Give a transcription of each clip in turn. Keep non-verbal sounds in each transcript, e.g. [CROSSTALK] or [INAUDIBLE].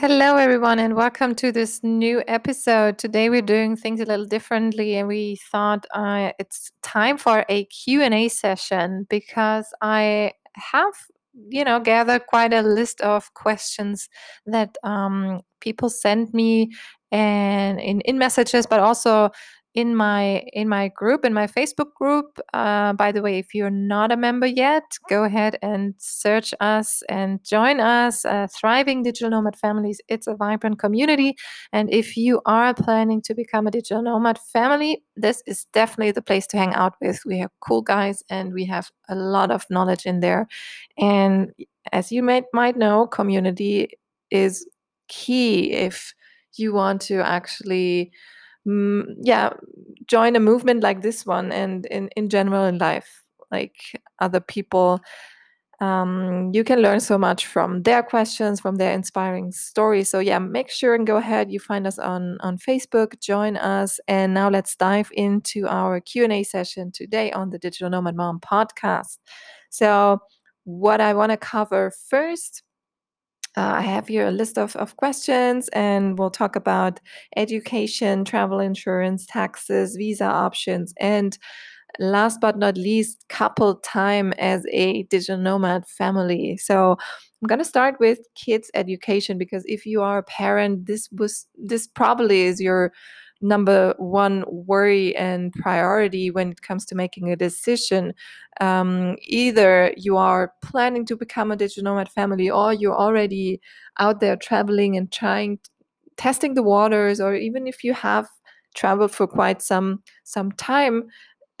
Hello, everyone, and welcome to this new episode. Today, we're doing things a little differently, and we thought uh, it's time for a Q&A session because I have, you know, gathered quite a list of questions that um, people send me and in, in messages, but also in my in my group in my facebook group uh, by the way if you're not a member yet go ahead and search us and join us uh, thriving digital nomad families. It's a vibrant community and if you are planning to become a digital nomad family this is definitely the place to hang out with. We have cool guys and we have a lot of knowledge in there. And as you might might know community is key if you want to actually mm, yeah join a movement like this one and in, in general in life like other people um, you can learn so much from their questions from their inspiring stories. So yeah make sure and go ahead. You find us on on facebook join us. And now let's dive into our q&a session today on the digital nomad mom podcast. So what i want to cover first uh, I have here a list of, of questions, and we'll talk about education, travel insurance, taxes, visa options, and last but not least, couple time as a digital nomad family. So I'm going to start with kids education because if you are a parent, this was this probably is your number one worry and priority when it comes to making a decision. Um, either you are planning to become a digital nomad family or you're already out there traveling and trying, testing the waters, or even if you have traveled for quite some some time,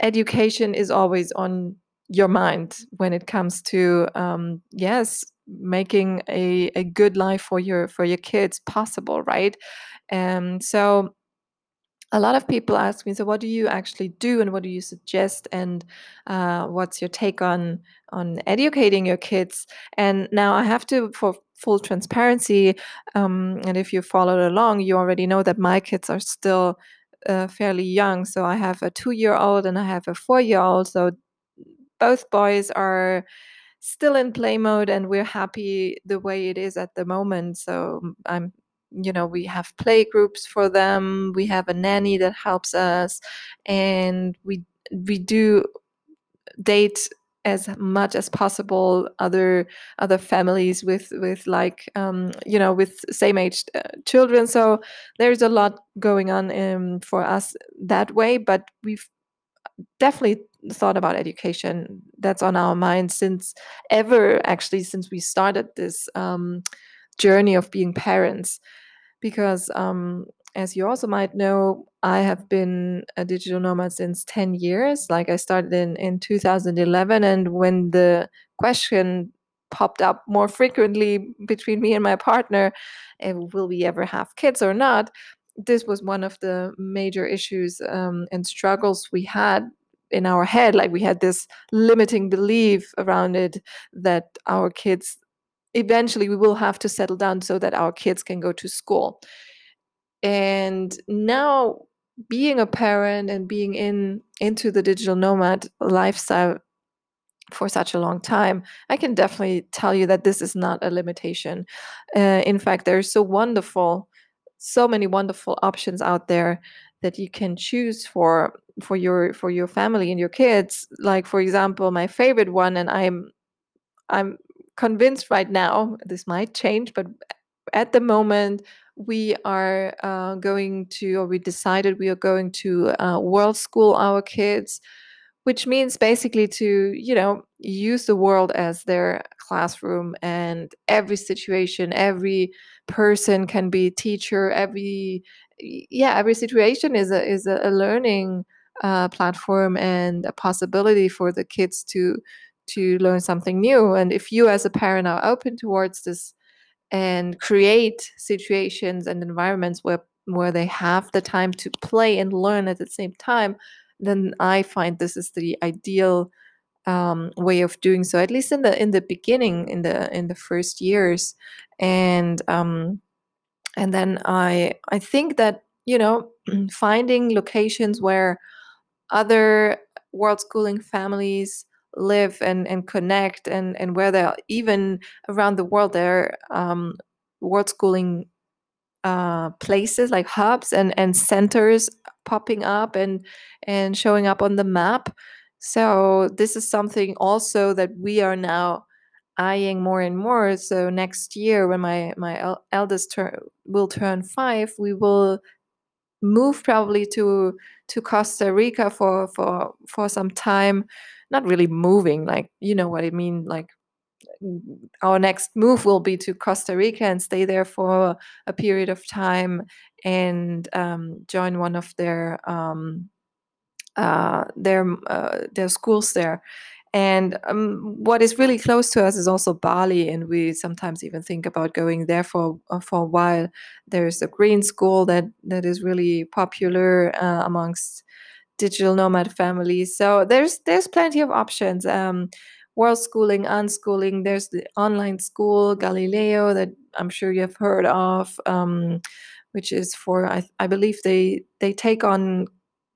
education is always on your mind when it comes to um, yes making a, a good life for your for your kids possible right and so a lot of people ask me, so what do you actually do, and what do you suggest, and uh, what's your take on on educating your kids? And now I have to, for full transparency, um, and if you followed along, you already know that my kids are still uh, fairly young. So I have a two-year-old and I have a four-year-old. So both boys are still in play mode and we're happy the way it is at the moment so i'm you know we have play groups for them we have a nanny that helps us and we we do date as much as possible other other families with with like um, you know with same aged uh, children. So there's a lot going on um, for us that way but we've definitely thought about education. That's on our mind since ever actually since we started this um, journey of being parents because um, as you also might know, I have been a digital nomad since 10 years. Like I started in, in 2011. And when the question popped up more frequently between me and my partner, eh, will we ever have kids or not? This was one of the major issues um, and struggles we had in our head. Like we had this limiting belief around it that our kids eventually we will have to settle down so that our kids can go to school. And now being a parent and being in into the digital nomad lifestyle for such a long time i can definitely tell you that this is not a limitation. Uh, in fact there's so wonderful so many wonderful options out there that you can choose for for your for your family and your kids. Like for example my favorite one and i'm i'm convinced right now, this might change, but at the moment, we are uh, going to, or we decided we are going to uh, world school our kids, which means basically to, you know, use the world as their classroom and every situation, every person can be teacher, every, yeah, every situation is a, is a learning uh, platform and a possibility for the kids to to learn something new. And if you as a parent are open towards this and create situations and environments where where they have the time to play and learn at the same time then i find this is the ideal um, way of doing so at least in the in the beginning in the in the first years. And um, and then i i think that you know [CLEARS THROAT] finding locations where other world schooling families live and, and connect and, and where they're even around the world there um, world schooling uh, places like hubs and and centers popping up and and showing up on the map. So this is something also that we are now eyeing more and more. So next year, when my my el- eldest will turn five, we will move probably to to Costa Rica for for for some time. Not really moving, like you know what I mean, like our next move will be to Costa Rica and stay there for a period of time and um, join one of their um, uh, their uh, their schools there. And um, what is really close to us is also Bali, and we sometimes even think about going there for uh, for a while. There's a green school that that is really popular uh, amongst digital nomad families. So there's there's plenty of options. Um, world schooling, unschooling. There's the online school Galileo that I'm sure you've heard of, um, which is for I, I believe they they take on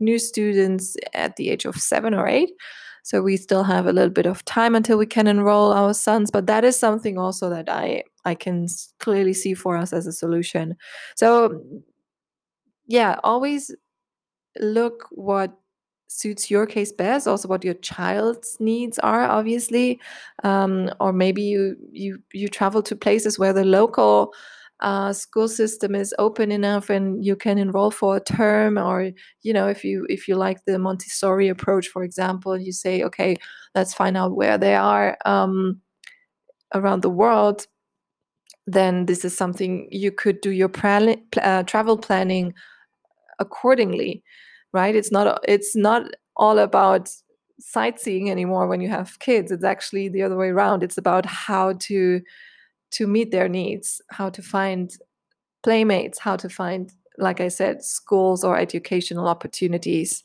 new students at the age of seven or eight. So we still have a little bit of time until we can enroll our sons, but that is something also that I I can clearly see for us as a solution. So yeah, always look what suits your case best also what your child's needs are obviously um, or maybe you you you travel to places where the local uh, school system is open enough and you can enroll for a term or you know if you if you like the montessori approach for example you say okay let's find out where they are um, around the world then this is something you could do your uh, travel planning accordingly right? It's not it's not all about sightseeing anymore when you have kids. It's actually the other way around. It's about how to to meet their needs how to find playmates how to find like i said schools or educational opportunities.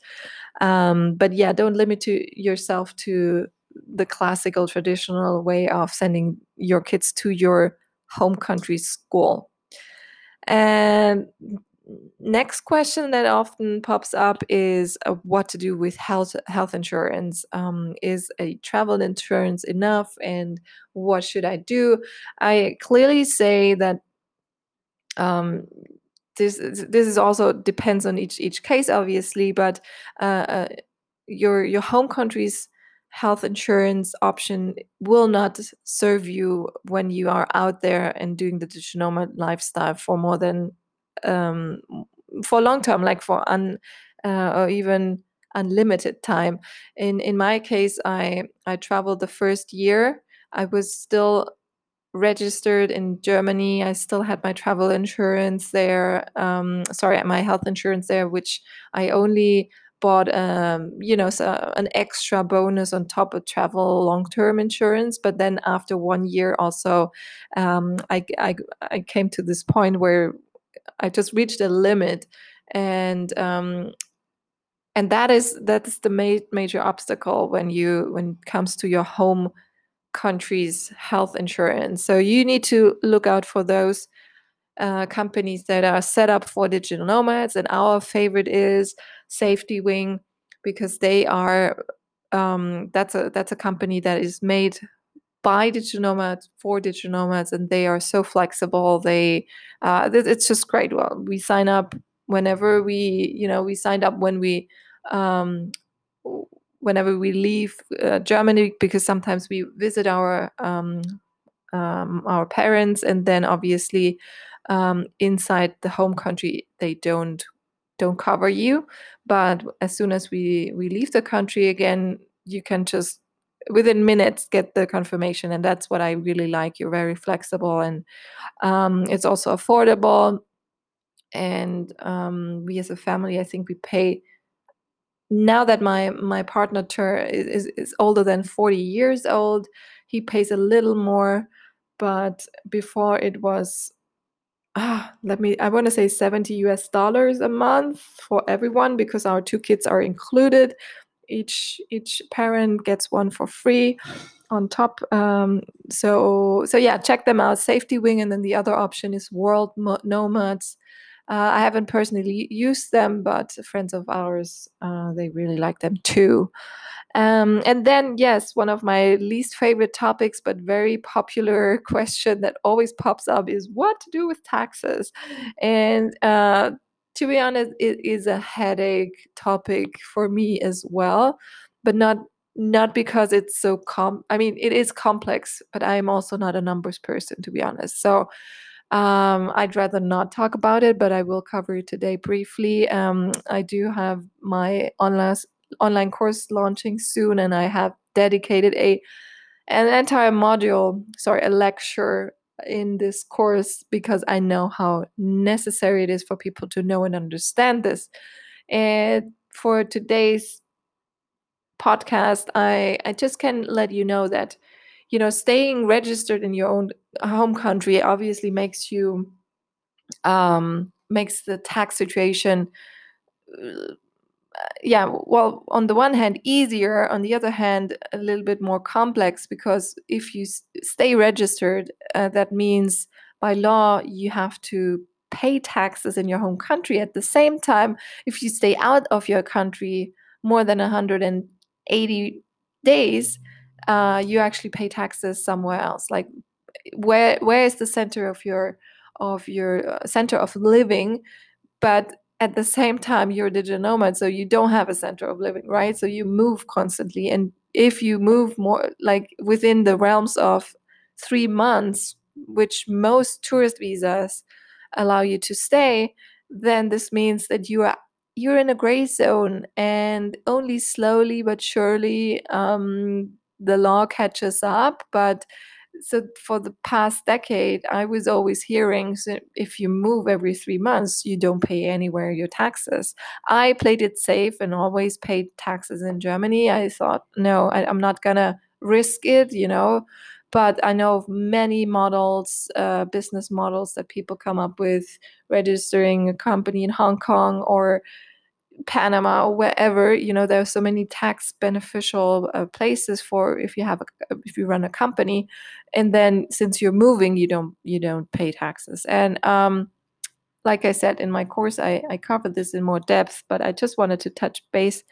Um, but yeah don't limit to yourself to the classical traditional way of sending your kids to your home country school. And next question that often pops up is uh, what to do with health health insurance. Um, is a travel insurance enough, and what should I do? I clearly say that um, this this is also depends on each each case, obviously, but uh, uh, your your home country's health insurance option will not serve you when you are out there and doing the digital nomad lifestyle for more than um, for long term, like for un uh, or even unlimited time. In in my case, I I traveled the first year. I was still registered in Germany. I still had my travel insurance there. Um, sorry, my health insurance there, which I only bought, um, you know, so an extra bonus on top of travel long-term insurance. But then after one year, also, um, I, I I came to this point where I just reached a limit, and um, and that is that is the ma- major obstacle when you when it comes to your home country's health insurance. So you need to look out for those uh, companies that are set up for digital nomads, and our favorite is Safety Wing because they are um, that's a that's a company that is made by digital nomads for digital nomads and they are so flexible. They uh, it's just great. Well we sign up whenever we you know we signed up when we um, whenever we leave uh, germany because sometimes we visit our um, um, our parents and then obviously um, inside the home country they don't don't cover you. But as soon as we we leave the country again you can just within minutes get the confirmation and that's what i really like. You're very flexible and um, it's also affordable. And um, we as a family i think we pay now that my my partner is, is older than 40 years old he pays a little more but before it was ah, let me i want to say 70 us dollars a month for everyone because our two kids are included each each parent gets one for free on top um, so so yeah check them out. Safety Wing, and then the other option is world nomads. Uh, i haven't personally used them but friends of ours uh, they really like them too. Um, and then, yes, one of my least favorite topics, but very popular [LAUGHS] question that always pops up is what to do with taxes. And uh, to be honest, it is a headache topic for me as well, but not not because it's so com I mean, it is complex, but I am also not a numbers person, to be honest. So um, I'd rather not talk about it, but I will cover it today briefly. Um, I do have my online online course launching soon, and I have dedicated a an entire module, sorry, a lecture in this course because I know how necessary it is for people to know and understand this. And for today's podcast, I I just can let you know that you know staying registered in your own home country obviously makes you um, makes the tax situation uh, yeah well on the one hand easier on the other hand a little bit more complex because if you stay registered uh, that means by law you have to pay taxes in your home country. At the same time if you stay out of your country more than 180 days uh, you actually pay taxes somewhere else. Like where where is the center of your of your uh, center of living? But at the same time you're a digital nomad so you don't have a center of living right? So you move constantly and if you move more like within the realms of three months which most tourist visas allow you to stay then this means that you are you're in a gray zone and only slowly but surely um, the law catches up but so for the past decade i was always hearing so if you move every three months you don't pay anywhere your taxes. I played it safe and always paid taxes in germany. I thought no I, am not gonna risk it you know? But i know of many models uh, business models that people come up with registering a company in hong kong or Panama or wherever, you know, there are so many tax beneficial uh, places for if you have a, if you run a company, and then since you're moving, you don't you don't pay taxes. And um, like I said in my course, I I covered this in more depth, but I just wanted to touch base,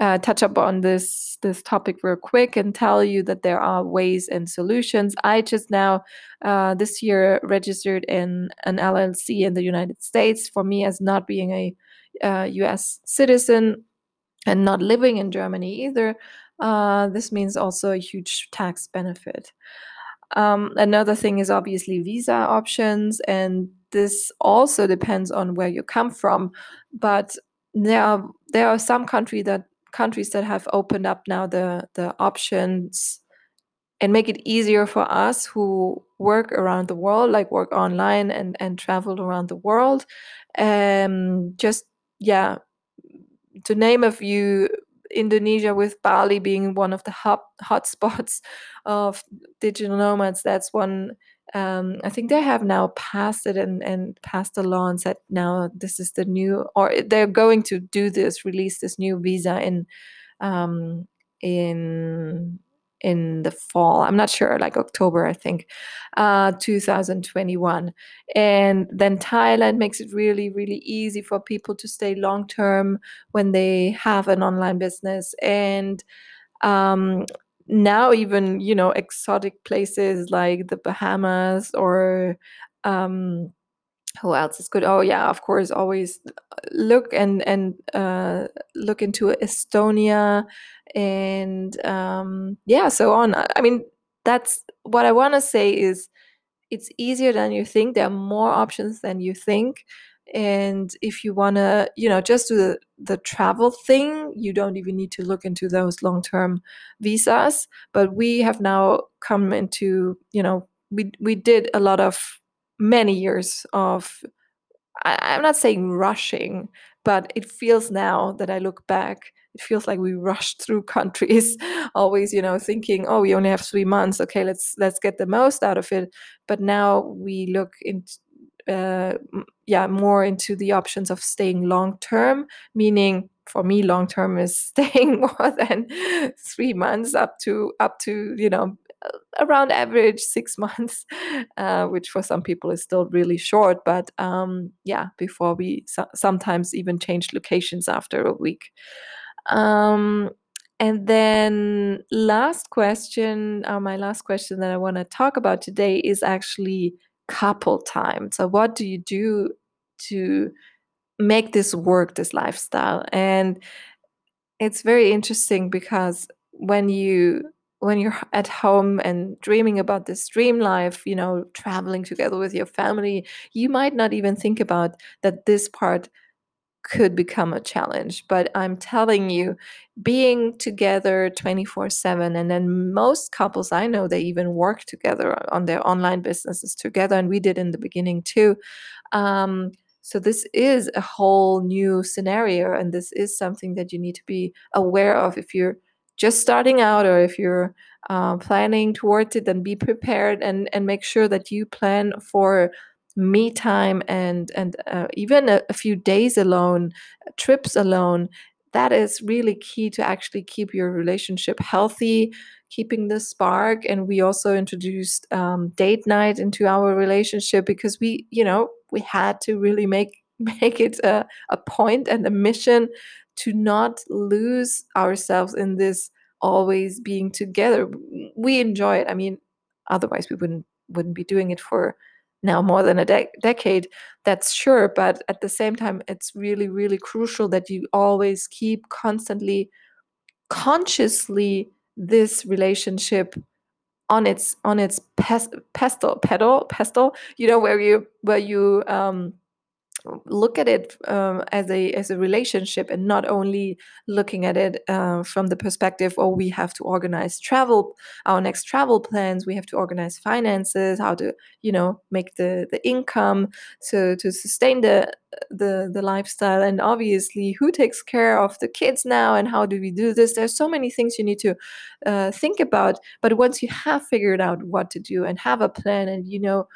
uh, touch up on this this topic real quick and tell you that there are ways and solutions. I just now uh, this year registered in an LLC in the United States. For me, as not being a uh, US citizen and not living in Germany either, uh, this means also a huge tax benefit. Um, another thing is obviously visa options, and this also depends on where you come from. But there are there are some country that countries that have opened up now the the options and make it easier for us who work around the world, like work online and and travel around the world. Um, just yeah, to name a few, Indonesia with Bali being one of the hot [LAUGHS] hotspots of digital nomads. That's one. Um, I think they have now passed it and, and passed the law and said now this is the new, or they're going to do this, release this new visa in um, in in the fall. I'm not sure, like October, I think, uh, 2021. And then Thailand makes it really, really easy for people to stay long term when they have an online business. And um, now, even, you know, exotic places like the Bahamas or um, who else is good? Oh yeah, of course, always look and and uh, look into Estonia and um, yeah, so on. I mean, that's what I want to say is it's easier than you think. There are more options than you think. And if you want to, you know, just do the, the travel thing, you don't even need to look into those long term visas. But we have now come into, you know, we, we did a lot of many years of I, am not saying rushing, but it feels now that I look back, it feels like we rushed through countries, [LAUGHS] always, you know, thinking, oh, we only have three months. Okay, let's let's get the most out of it. But now we look into uh, yeah more into the options of staying long term, meaning for me long term is [LAUGHS] staying more than three months up to up to you know around average six [LAUGHS] months, uh, which for some people is still really short. But um, yeah, before we so- sometimes even change locations after a week. Um, and then last question, uh, my last question that I want to talk about today is actually couple time. So what do you do to make this work, this lifestyle? And it's very interesting because when you when you're at home and dreaming about this dream life, you know, traveling together with your family, you might not even think about that this part could become a challenge. But I'm telling you, being together 24 7, and then most couples I know, they even work together on their online businesses together. And we did in the beginning too. Um, so this is a whole new scenario, and this is something that you need to be aware of if you're just starting out or if you're uh, planning towards it. Then be prepared and and make sure that you plan for me time and and uh, even a, a, few days alone trips alone that is really key to actually keep your relationship healthy keeping the spark and we also introduced um, date night into our relationship because we you know we had to really make [LAUGHS] make it a, a point and a mission to not lose ourselves in this always being together. We enjoy it. I mean otherwise we wouldn't wouldn't be doing it for now more than a de- decade that's sure but at the same time it's really really crucial that you always keep constantly consciously this relationship on its on its pes- pestle pedal pestle you know where you where you um look at it um, as a as a relationship and not only looking at it uh, from the perspective oh we have to organize travel our next travel plans we have to organize finances how to you know make the the income so to sustain the the the lifestyle. And obviously who takes care of the kids now and how do we do this? There's so many things you need to uh, think about. But once you have figured out what to do and have a plan and you know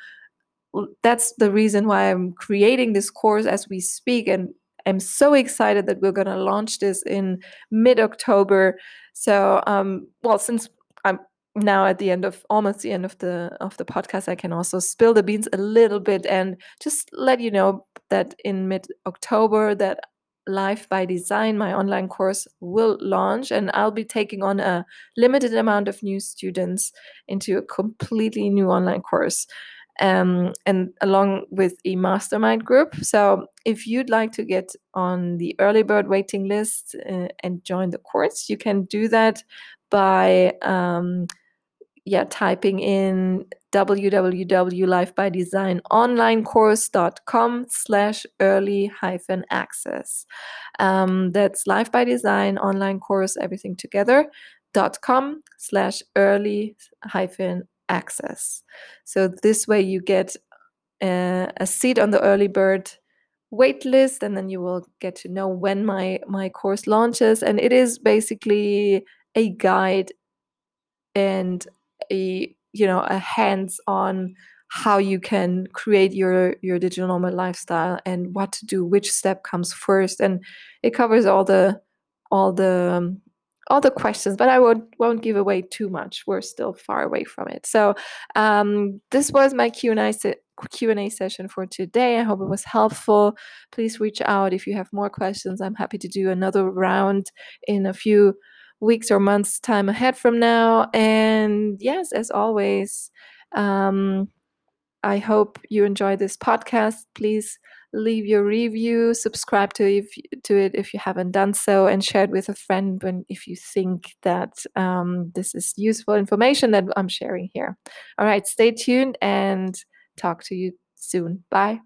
that's the reason why I'm creating this course as we speak. And I'm so excited that we're going to launch this in mid October. So, um, well, since I'm now at the end of almost the end of the of the podcast, I can also spill the beans a little bit and just let you know that in mid October that Life by Design, my online course, will launch, and I'll be taking on a limited amount of new students into a completely new online course um, and along with a mastermind group. So if you'd like to get on the early bird waiting list uh, and join the course, you can do that by um, yeah typing in www.lifebydesignonlinecourse.com slash early hyphen access um, that's life by design online course everything together dot com slash early hyphen access. So this way you get a, a seat on the early bird wait list and then you will get to know when my my course launches and it is basically a guide and a you know a hands on how you can create your your digital nomad lifestyle and what to do which step comes first and it covers all the all the um, other questions, but I won't won't give away too much. We're still far away from it. So um, this was my Q and A se- Q and A session for today. I hope it was helpful. Please reach out if you have more questions. I'm happy to do another round in a few weeks or months time ahead from now. And yes, as always, um, I hope you enjoy this podcast. Please leave your review, subscribe to if, to it if you haven't done so, and share it with a friend when if you think that um, this is useful information that I'm sharing here. All right, stay tuned and talk to you soon. Bye.